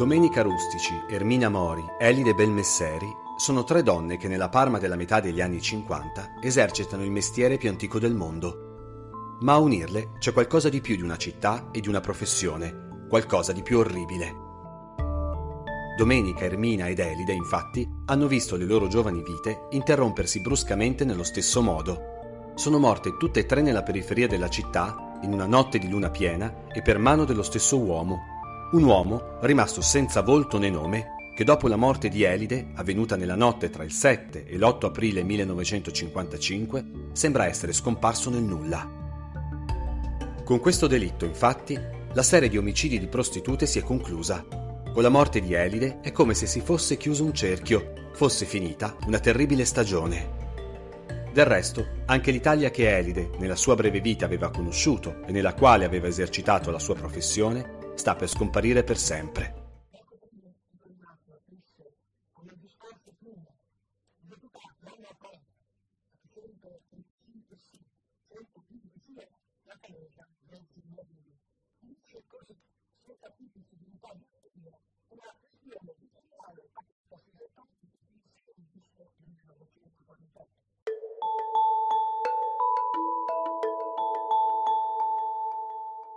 Domenica Rustici, Ermina Mori, Elide Belmesseri sono tre donne che nella Parma della metà degli anni 50 esercitano il mestiere più antico del mondo. Ma a unirle c'è qualcosa di più di una città e di una professione, qualcosa di più orribile. Domenica, Ermina ed Elide, infatti, hanno visto le loro giovani vite interrompersi bruscamente nello stesso modo. Sono morte tutte e tre nella periferia della città, in una notte di luna piena e per mano dello stesso uomo, un uomo rimasto senza volto né nome che dopo la morte di Elide, avvenuta nella notte tra il 7 e l'8 aprile 1955, sembra essere scomparso nel nulla. Con questo delitto, infatti, la serie di omicidi di prostitute si è conclusa. Con la morte di Elide è come se si fosse chiuso un cerchio, fosse finita una terribile stagione. Del resto, anche l'Italia che Elide, nella sua breve vita, aveva conosciuto e nella quale aveva esercitato la sua professione, sta per scomparire per sempre.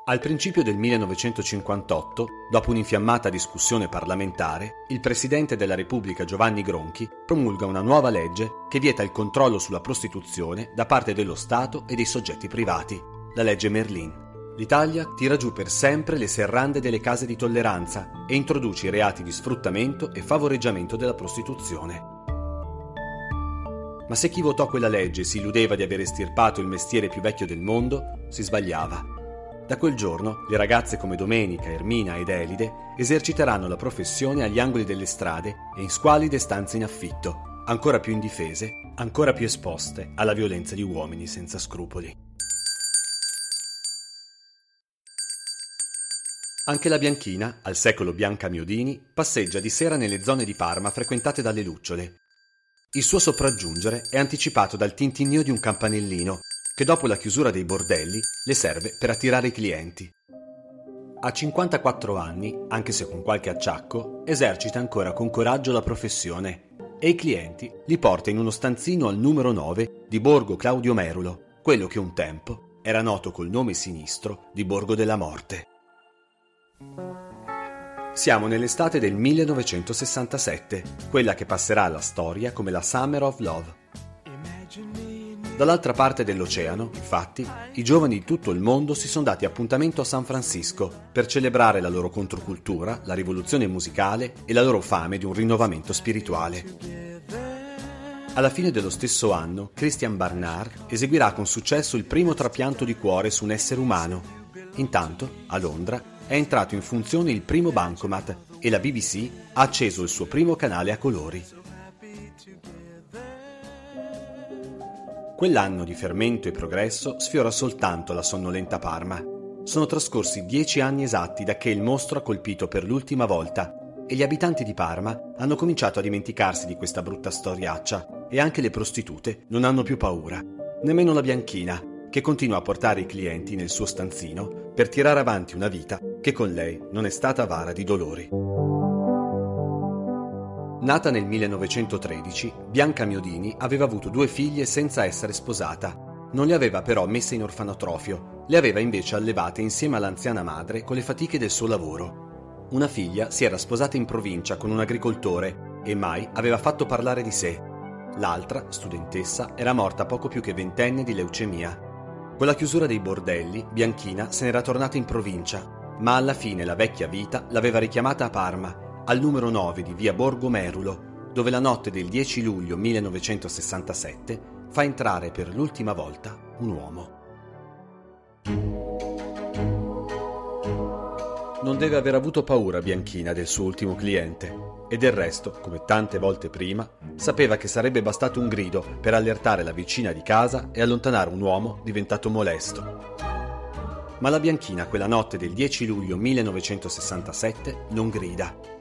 Al principio del 1958, dopo un'infiammata discussione parlamentare, il Presidente della Repubblica Giovanni Gronchi promulga una nuova legge che vieta il controllo sulla prostituzione da parte dello Stato e dei soggetti privati, la legge Merlin. L'Italia tira giù per sempre le serrande delle case di tolleranza e introduce i reati di sfruttamento e favoreggiamento della prostituzione. Ma se chi votò quella legge si illudeva di aver estirpato il mestiere più vecchio del mondo, si sbagliava. Da quel giorno le ragazze come Domenica, Ermina ed Elide eserciteranno la professione agli angoli delle strade e in squalide stanze in affitto, ancora più indifese, ancora più esposte alla violenza di uomini senza scrupoli. Anche la Bianchina, al secolo Bianca Miodini, passeggia di sera nelle zone di Parma frequentate dalle lucciole. Il suo sopraggiungere è anticipato dal tintinnio di un campanellino che dopo la chiusura dei bordelli le serve per attirare i clienti. A 54 anni, anche se con qualche acciacco, esercita ancora con coraggio la professione e i clienti li porta in uno stanzino al numero 9 di Borgo Claudio Merulo, quello che un tempo era noto col nome sinistro di Borgo della Morte. Siamo nell'estate del 1967, quella che passerà alla storia come la Summer of Love. Dall'altra parte dell'oceano, infatti, i giovani di tutto il mondo si sono dati appuntamento a San Francisco per celebrare la loro controcultura, la rivoluzione musicale e la loro fame di un rinnovamento spirituale. Alla fine dello stesso anno, Christian Barnard eseguirà con successo il primo trapianto di cuore su un essere umano. Intanto, a Londra, è entrato in funzione il primo bancomat e la BBC ha acceso il suo primo canale a colori. Quell'anno di fermento e progresso sfiora soltanto la sonnolenta Parma. Sono trascorsi dieci anni esatti da che il mostro ha colpito per l'ultima volta e gli abitanti di Parma hanno cominciato a dimenticarsi di questa brutta storiaccia e anche le prostitute non hanno più paura, nemmeno la bianchina, che continua a portare i clienti nel suo stanzino per tirare avanti una vita che con lei non è stata avara di dolori. Nata nel 1913, Bianca Miodini aveva avuto due figlie senza essere sposata. Non le aveva però messe in orfanotrofio, le aveva invece allevate insieme all'anziana madre con le fatiche del suo lavoro. Una figlia si era sposata in provincia con un agricoltore e mai aveva fatto parlare di sé. L'altra, studentessa, era morta poco più che ventenne di leucemia. Con la chiusura dei bordelli, Bianchina se n'era tornata in provincia, ma alla fine la vecchia vita l'aveva richiamata a Parma al numero 9 di via Borgo Merulo, dove la notte del 10 luglio 1967 fa entrare per l'ultima volta un uomo. Non deve aver avuto paura Bianchina del suo ultimo cliente e del resto, come tante volte prima, sapeva che sarebbe bastato un grido per allertare la vicina di casa e allontanare un uomo diventato molesto. Ma la Bianchina quella notte del 10 luglio 1967 non grida.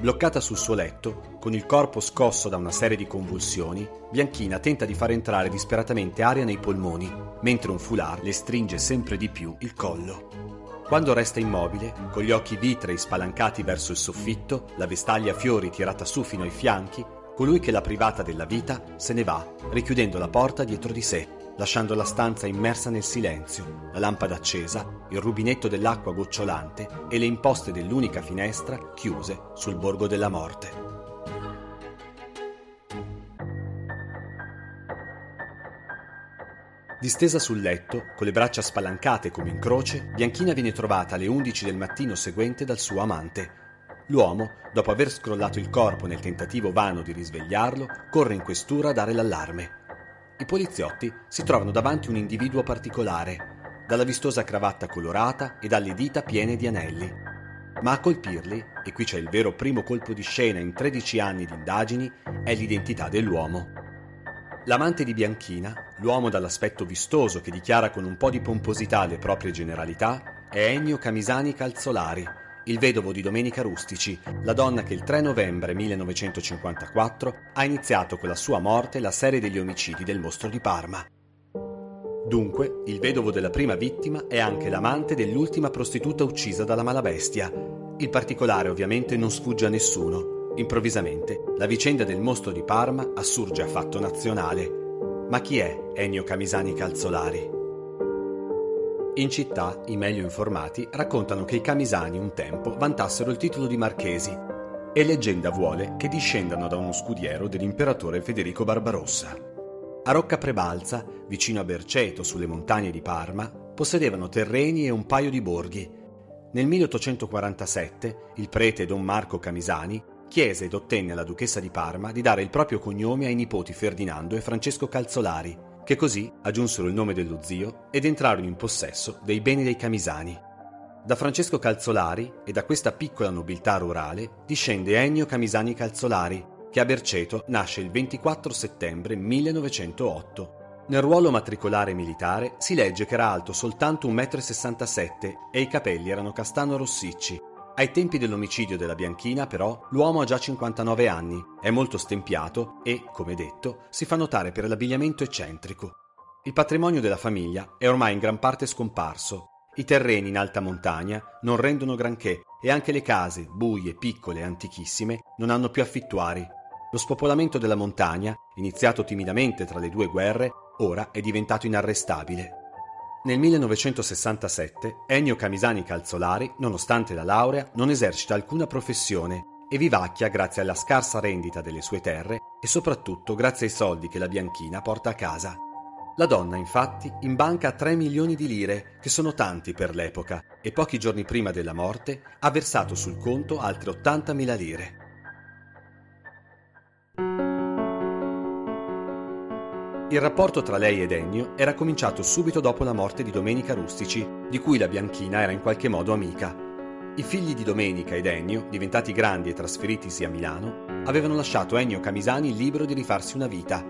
Bloccata sul suo letto, con il corpo scosso da una serie di convulsioni, Bianchina tenta di far entrare disperatamente aria nei polmoni, mentre un foulard le stringe sempre di più il collo. Quando resta immobile, con gli occhi vitrei spalancati verso il soffitto, la vestaglia a fiori tirata su fino ai fianchi, colui che l'ha privata della vita se ne va, richiudendo la porta dietro di sé, lasciando la stanza immersa nel silenzio, la lampada accesa, il rubinetto dell'acqua gocciolante e le imposte dell'unica finestra chiuse sul borgo della morte. Distesa sul letto, con le braccia spalancate come in croce, Bianchina viene trovata alle 11 del mattino seguente dal suo amante. L'uomo, dopo aver scrollato il corpo nel tentativo vano di risvegliarlo, corre in questura a dare l'allarme. I poliziotti si trovano davanti un individuo particolare, dalla vistosa cravatta colorata e dalle dita piene di anelli. Ma a colpirli, e qui c'è il vero primo colpo di scena in 13 anni di indagini, è l'identità dell'uomo. L'amante di Bianchina, l'uomo dall'aspetto vistoso che dichiara con un po' di pomposità le proprie generalità, è Ennio Camisani Calzolari, il vedovo di Domenica Rustici, la donna che il 3 novembre 1954 ha iniziato con la sua morte la serie degli omicidi del mostro di Parma. Dunque, il vedovo della prima vittima è anche l'amante dell'ultima prostituta uccisa dalla malabestia. Il particolare ovviamente non sfugge a nessuno, Improvvisamente, la vicenda del mostro di Parma assurge a fatto nazionale. Ma chi è Ennio Camisani Calzolari? In città, i meglio informati raccontano che i Camisani un tempo vantassero il titolo di marchesi e leggenda vuole che discendano da uno scudiero dell'imperatore Federico Barbarossa. A Rocca Prebalza, vicino a Berceto, sulle montagne di Parma, possedevano terreni e un paio di borghi. Nel 1847 il prete Don Marco Camisani chiese ed ottenne alla duchessa di Parma di dare il proprio cognome ai nipoti Ferdinando e Francesco Calzolari, che così aggiunsero il nome dello zio ed entrarono in possesso dei beni dei Camisani. Da Francesco Calzolari e da questa piccola nobiltà rurale discende Ennio Camisani Calzolari, che a Berceto nasce il 24 settembre 1908. Nel ruolo matricolare militare si legge che era alto soltanto 1,67 m e i capelli erano castano rossicci, ai tempi dell'omicidio della Bianchina, però, l'uomo ha già 59 anni, è molto stempiato e, come detto, si fa notare per l'abbigliamento eccentrico. Il patrimonio della famiglia è ormai in gran parte scomparso. I terreni in alta montagna non rendono granché e anche le case, buie, piccole e antichissime, non hanno più affittuari. Lo spopolamento della montagna, iniziato timidamente tra le due guerre, ora è diventato inarrestabile. Nel 1967 Ennio Camisani Calzolari, nonostante la laurea, non esercita alcuna professione e vivacchia grazie alla scarsa rendita delle sue terre e soprattutto grazie ai soldi che la Bianchina porta a casa. La donna, infatti, in banca ha 3 milioni di lire, che sono tanti per l'epoca, e pochi giorni prima della morte ha versato sul conto altre 80 mila lire. Il rapporto tra lei ed Ennio era cominciato subito dopo la morte di Domenica Rustici, di cui la Bianchina era in qualche modo amica. I figli di Domenica ed Ennio, diventati grandi e trasferitisi a Milano, avevano lasciato Ennio Camisani libero di rifarsi una vita,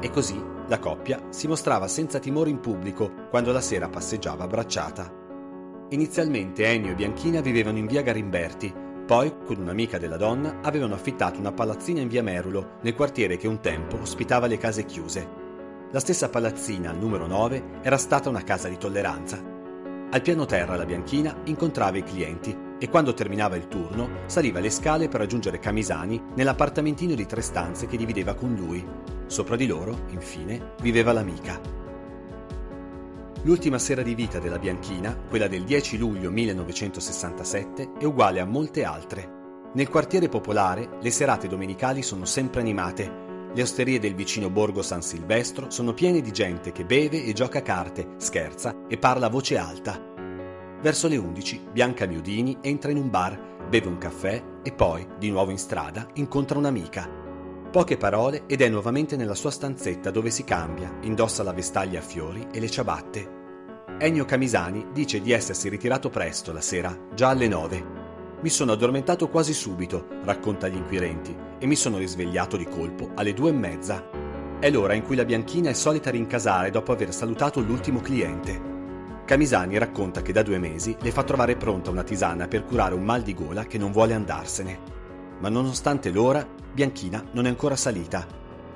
e così la coppia si mostrava senza timore in pubblico quando la sera passeggiava abbracciata. Inizialmente Ennio e Bianchina vivevano in via Garimberti, poi, con un'amica della donna, avevano affittato una palazzina in via Merulo, nel quartiere che un tempo ospitava le case chiuse. La stessa palazzina, al numero 9, era stata una casa di tolleranza. Al piano terra la Bianchina incontrava i clienti e quando terminava il turno saliva le scale per raggiungere Camisani nell'appartamentino di tre stanze che divideva con lui. Sopra di loro, infine, viveva l'amica. L'ultima sera di vita della Bianchina, quella del 10 luglio 1967, è uguale a molte altre. Nel quartiere popolare le serate domenicali sono sempre animate le osterie del vicino borgo San Silvestro sono piene di gente che beve e gioca a carte, scherza e parla a voce alta. Verso le 11 Bianca Miudini entra in un bar, beve un caffè e poi, di nuovo in strada, incontra un'amica. Poche parole ed è nuovamente nella sua stanzetta dove si cambia, indossa la vestaglia a fiori e le ciabatte. Ennio Camisani dice di essersi ritirato presto la sera, già alle nove. Mi sono addormentato quasi subito, racconta agli inquirenti, e mi sono risvegliato di colpo alle due e mezza. È l'ora in cui la bianchina è solita rincasare dopo aver salutato l'ultimo cliente. Camisani racconta che da due mesi le fa trovare pronta una tisana per curare un mal di gola che non vuole andarsene. Ma nonostante l'ora, Bianchina non è ancora salita.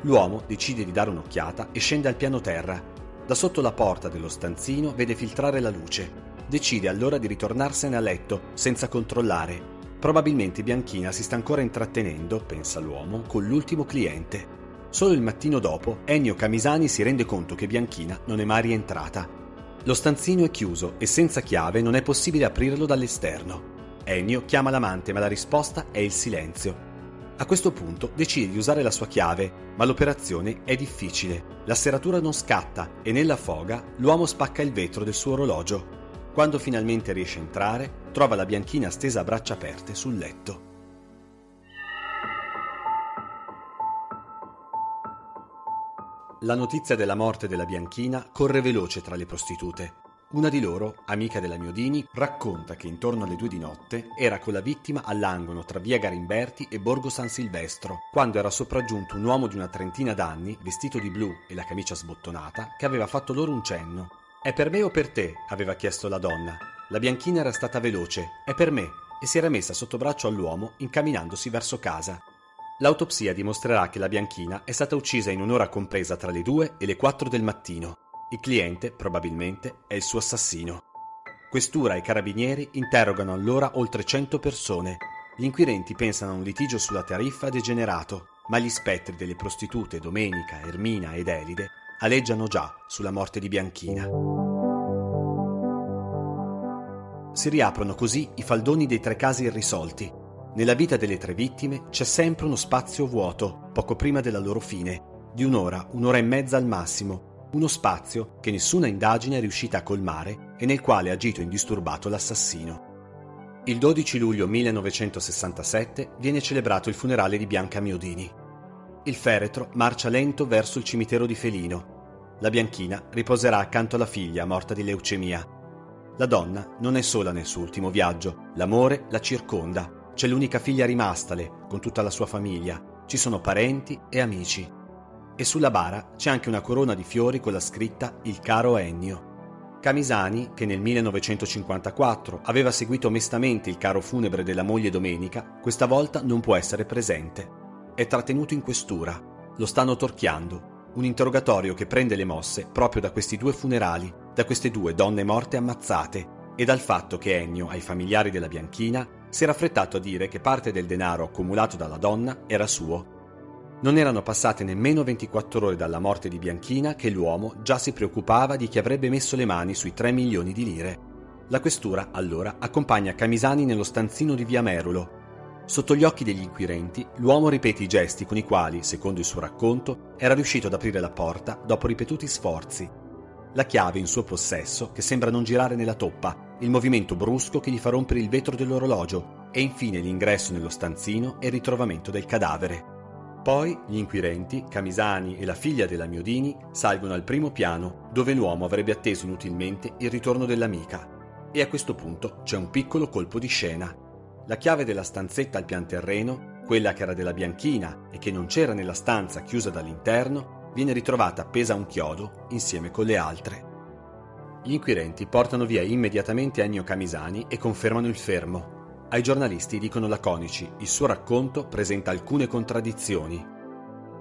L'uomo decide di dare un'occhiata e scende al piano terra. Da sotto la porta dello stanzino vede filtrare la luce. Decide allora di ritornarsene a letto, senza controllare. Probabilmente Bianchina si sta ancora intrattenendo, pensa l'uomo, con l'ultimo cliente. Solo il mattino dopo, Ennio Camisani si rende conto che Bianchina non è mai rientrata. Lo stanzino è chiuso e senza chiave non è possibile aprirlo dall'esterno. Ennio chiama l'amante ma la risposta è il silenzio. A questo punto decide di usare la sua chiave, ma l'operazione è difficile. La serratura non scatta e nella foga l'uomo spacca il vetro del suo orologio. Quando finalmente riesce a entrare, trova la bianchina stesa a braccia aperte sul letto. La notizia della morte della bianchina corre veloce tra le prostitute. Una di loro, amica della Miodini, racconta che intorno alle due di notte era con la vittima all'angolo tra via Garimberti e Borgo San Silvestro, quando era sopraggiunto un uomo di una trentina d'anni, vestito di blu e la camicia sbottonata, che aveva fatto loro un cenno. È per me o per te? aveva chiesto la donna. La bianchina era stata veloce, è per me, e si era messa sotto braccio all'uomo incamminandosi verso casa. L'autopsia dimostrerà che la bianchina è stata uccisa in un'ora compresa tra le 2 e le 4 del mattino. Il cliente, probabilmente, è il suo assassino. Questura e carabinieri interrogano allora oltre 100 persone. Gli inquirenti pensano a un litigio sulla tariffa degenerato, ma gli spettri delle prostitute Domenica, Ermina ed Elide aleggiano già sulla morte di Bianchina. Si riaprono così i faldoni dei tre casi irrisolti nella vita delle tre vittime c'è sempre uno spazio vuoto, poco prima della loro fine, di un'ora, un'ora e mezza al massimo, uno spazio che nessuna indagine è riuscita a colmare e nel quale ha agito indisturbato l'assassino. Il 12 luglio 1967 viene celebrato il funerale di Bianca Miodini. Il feretro marcia lento verso il cimitero di Felino. La bianchina riposerà accanto alla figlia morta di leucemia. La donna non è sola nel suo ultimo viaggio, l'amore la circonda c'è l'unica figlia rimastale, con tutta la sua famiglia. Ci sono parenti e amici. E sulla bara c'è anche una corona di fiori con la scritta Il caro Ennio. Camisani, che nel 1954 aveva seguito mestamente il caro funebre della moglie Domenica, questa volta non può essere presente. È trattenuto in questura. Lo stanno torchiando. Un interrogatorio che prende le mosse proprio da questi due funerali, da queste due donne morte ammazzate e dal fatto che Ennio, ai familiari della Bianchina, si era affrettato a dire che parte del denaro accumulato dalla donna era suo. Non erano passate nemmeno 24 ore dalla morte di Bianchina che l'uomo già si preoccupava di chi avrebbe messo le mani sui 3 milioni di lire. La questura, allora, accompagna Camisani nello stanzino di via Merulo. Sotto gli occhi degli inquirenti, l'uomo ripete i gesti con i quali, secondo il suo racconto, era riuscito ad aprire la porta dopo ripetuti sforzi. La chiave in suo possesso, che sembra non girare nella toppa, il movimento brusco che gli fa rompere il vetro dell'orologio e infine l'ingresso nello stanzino e il ritrovamento del cadavere. Poi gli inquirenti, Camisani e la figlia della Miodini salgono al primo piano dove l'uomo avrebbe atteso inutilmente il ritorno dell'amica. E a questo punto c'è un piccolo colpo di scena. La chiave della stanzetta al pian terreno, quella che era della bianchina e che non c'era nella stanza chiusa dall'interno, viene ritrovata appesa a un chiodo insieme con le altre. Gli inquirenti portano via immediatamente Ennio Camisani e confermano il fermo. Ai giornalisti dicono laconici, il suo racconto presenta alcune contraddizioni.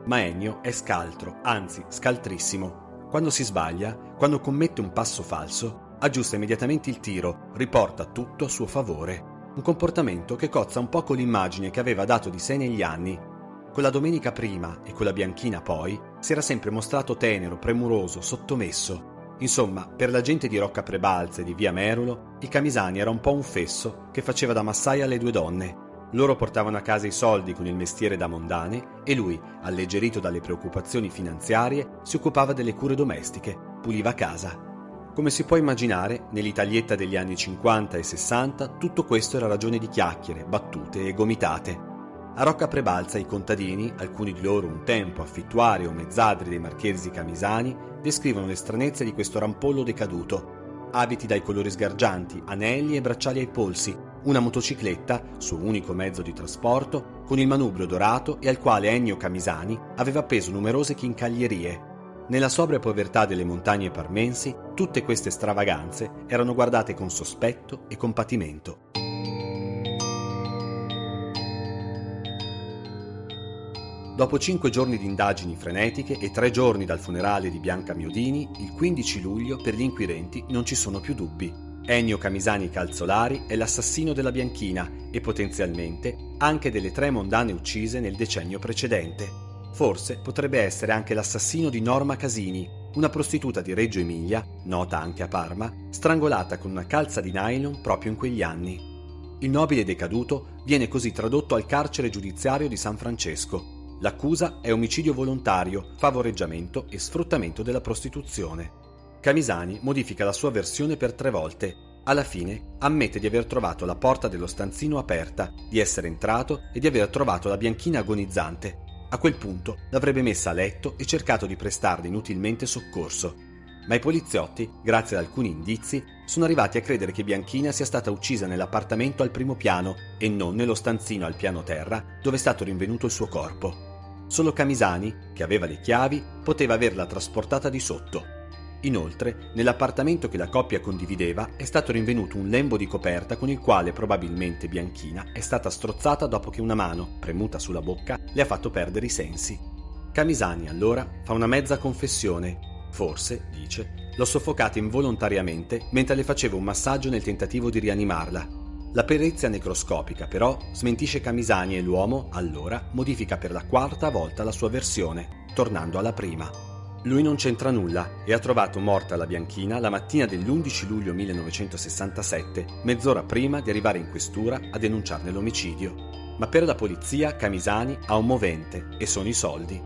Ma Ennio è scaltro, anzi scaltrissimo. Quando si sbaglia, quando commette un passo falso, aggiusta immediatamente il tiro, riporta tutto a suo favore. Un comportamento che cozza un po' con l'immagine che aveva dato di sé negli anni. Con la domenica prima e con la bianchina poi, si era sempre mostrato tenero, premuroso, sottomesso, Insomma, per la gente di Rocca Prebalza e di Via Merulo, il Camisani era un po' un fesso che faceva da massaia alle due donne. Loro portavano a casa i soldi con il mestiere da mondane e lui, alleggerito dalle preoccupazioni finanziarie, si occupava delle cure domestiche, puliva casa. Come si può immaginare, nell'Italietta degli anni 50 e 60 tutto questo era ragione di chiacchiere, battute e gomitate. A Rocca Prebalza i contadini, alcuni di loro un tempo affittuari o mezzadri dei marchesi camisani, descrivono le stranezze di questo rampollo decaduto. Abiti dai colori sgargianti, anelli e bracciali ai polsi, una motocicletta, suo unico mezzo di trasporto, con il manubrio dorato e al quale Ennio Camisani aveva appeso numerose chincaglierie. Nella sobria povertà delle montagne parmensi, tutte queste stravaganze erano guardate con sospetto e compatimento. Dopo cinque giorni di indagini frenetiche e tre giorni dal funerale di Bianca Miodini, il 15 luglio per gli inquirenti non ci sono più dubbi. Ennio Camisani Calzolari è l'assassino della Bianchina e potenzialmente anche delle tre mondane uccise nel decennio precedente. Forse potrebbe essere anche l'assassino di Norma Casini, una prostituta di Reggio Emilia, nota anche a Parma, strangolata con una calza di nylon proprio in quegli anni. Il nobile decaduto viene così tradotto al carcere giudiziario di San Francesco, L'accusa è omicidio volontario, favoreggiamento e sfruttamento della prostituzione. Camisani modifica la sua versione per tre volte. Alla fine ammette di aver trovato la porta dello stanzino aperta, di essere entrato e di aver trovato la bianchina agonizzante. A quel punto l'avrebbe messa a letto e cercato di prestarle inutilmente soccorso. Ma i poliziotti, grazie ad alcuni indizi, sono arrivati a credere che Bianchina sia stata uccisa nell'appartamento al primo piano e non nello stanzino al piano terra dove è stato rinvenuto il suo corpo. Solo Camisani, che aveva le chiavi, poteva averla trasportata di sotto. Inoltre, nell'appartamento che la coppia condivideva è stato rinvenuto un lembo di coperta con il quale probabilmente Bianchina è stata strozzata dopo che una mano, premuta sulla bocca, le ha fatto perdere i sensi. Camisani allora fa una mezza confessione. Forse, dice, l'ho soffocata involontariamente mentre le facevo un massaggio nel tentativo di rianimarla. La perizia necroscopica però smentisce Camisani e l'uomo, allora, modifica per la quarta volta la sua versione, tornando alla prima. Lui non c'entra nulla e ha trovato morta la bianchina la mattina dell'11 luglio 1967, mezz'ora prima di arrivare in questura a denunciarne l'omicidio. Ma per la polizia Camisani ha un movente e sono i soldi.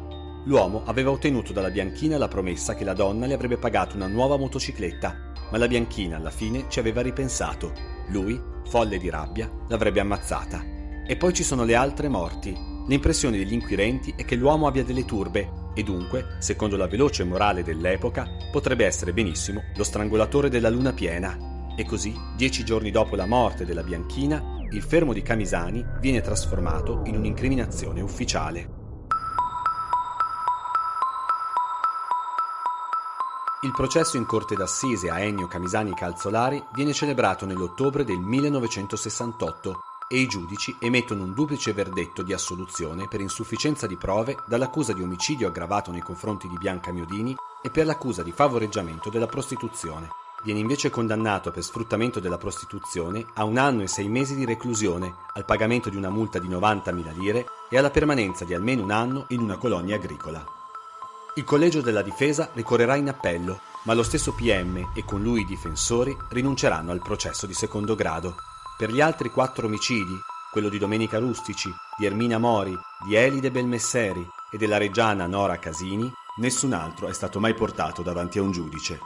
L'uomo aveva ottenuto dalla bianchina la promessa che la donna le avrebbe pagato una nuova motocicletta, ma la bianchina alla fine ci aveva ripensato. Lui folle di rabbia, l'avrebbe ammazzata. E poi ci sono le altre morti. L'impressione degli inquirenti è che l'uomo abbia delle turbe e dunque, secondo la veloce morale dell'epoca, potrebbe essere benissimo lo strangolatore della luna piena. E così, dieci giorni dopo la morte della Bianchina, il fermo di Camisani viene trasformato in un'incriminazione ufficiale. Il processo in corte d'assise a Ennio Camisani Calzolari viene celebrato nell'ottobre del 1968 e i giudici emettono un duplice verdetto di assoluzione per insufficienza di prove dall'accusa di omicidio aggravato nei confronti di Bianca Miodini e per l'accusa di favoreggiamento della prostituzione. Viene invece condannato per sfruttamento della prostituzione a un anno e sei mesi di reclusione, al pagamento di una multa di 90.000 lire e alla permanenza di almeno un anno in una colonia agricola. Il collegio della difesa ricorrerà in appello, ma lo stesso PM e con lui i difensori rinunceranno al processo di secondo grado. Per gli altri quattro omicidi, quello di Domenica Rustici, di Ermina Mori, di Elide Belmesseri e della reggiana Nora Casini, nessun altro è stato mai portato davanti a un giudice.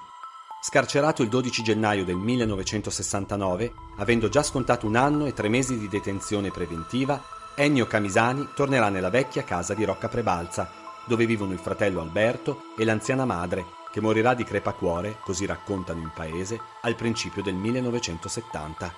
Scarcerato il 12 gennaio del 1969, avendo già scontato un anno e tre mesi di detenzione preventiva, Ennio Camisani tornerà nella vecchia casa di Rocca Prebalza dove vivono il fratello Alberto e l'anziana madre, che morirà di crepacuore, così raccontano in paese, al principio del 1970.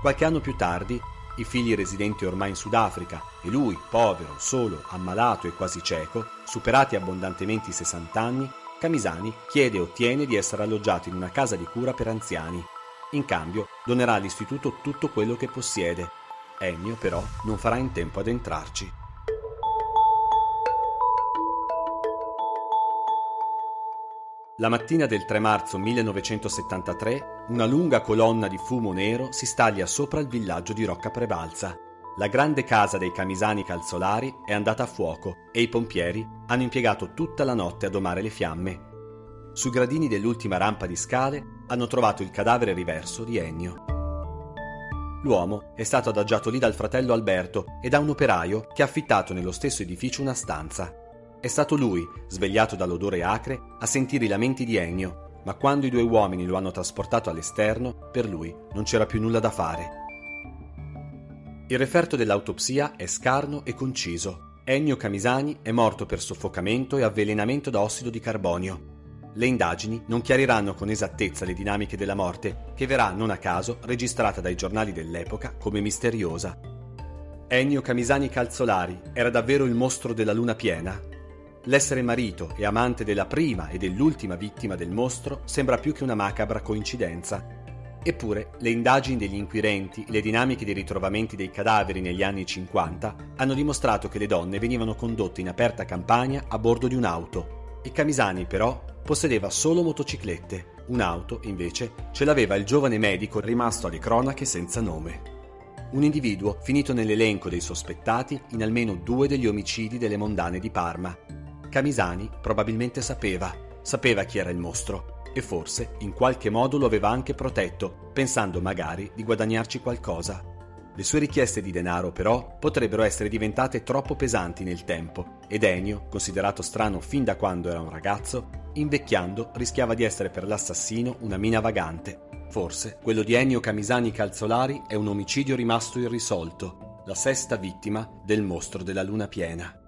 Qualche anno più tardi, i figli residenti ormai in Sudafrica e lui, povero, solo, ammalato e quasi cieco, superati abbondantemente i 60 anni, Camisani chiede e ottiene di essere alloggiato in una casa di cura per anziani. In cambio donerà all'istituto tutto quello che possiede. Ennio però non farà in tempo ad entrarci. La mattina del 3 marzo 1973 una lunga colonna di fumo nero si staglia sopra il villaggio di Rocca Prebalza. La grande casa dei camisani calzolari è andata a fuoco e i pompieri hanno impiegato tutta la notte a domare le fiamme. Sui gradini dell'ultima rampa di scale hanno trovato il cadavere riverso di Ennio. L'uomo è stato adagiato lì dal fratello Alberto e da un operaio che ha affittato nello stesso edificio una stanza. È stato lui, svegliato dall'odore acre, a sentire i lamenti di Ennio, ma quando i due uomini lo hanno trasportato all'esterno, per lui non c'era più nulla da fare. Il referto dell'autopsia è scarno e conciso. Ennio Camisani è morto per soffocamento e avvelenamento da ossido di carbonio. Le indagini non chiariranno con esattezza le dinamiche della morte, che verrà non a caso registrata dai giornali dell'epoca come misteriosa. Ennio Camisani Calzolari era davvero il mostro della luna piena? L'essere marito e amante della prima e dell'ultima vittima del mostro sembra più che una macabra coincidenza. Eppure, le indagini degli inquirenti e le dinamiche dei ritrovamenti dei cadaveri negli anni 50 hanno dimostrato che le donne venivano condotte in aperta campagna a bordo di un'auto e Camisani però possedeva solo motociclette. Un'auto, invece, ce l'aveva il giovane medico rimasto alle cronache senza nome. Un individuo finito nell'elenco dei sospettati in almeno due degli omicidi delle mondane di Parma. Camisani probabilmente sapeva, sapeva chi era il mostro e forse in qualche modo lo aveva anche protetto, pensando magari di guadagnarci qualcosa. Le sue richieste di denaro però potrebbero essere diventate troppo pesanti nel tempo ed Ennio, considerato strano fin da quando era un ragazzo, invecchiando rischiava di essere per l'assassino una mina vagante. Forse quello di Ennio Camisani Calzolari è un omicidio rimasto irrisolto, la sesta vittima del mostro della luna piena.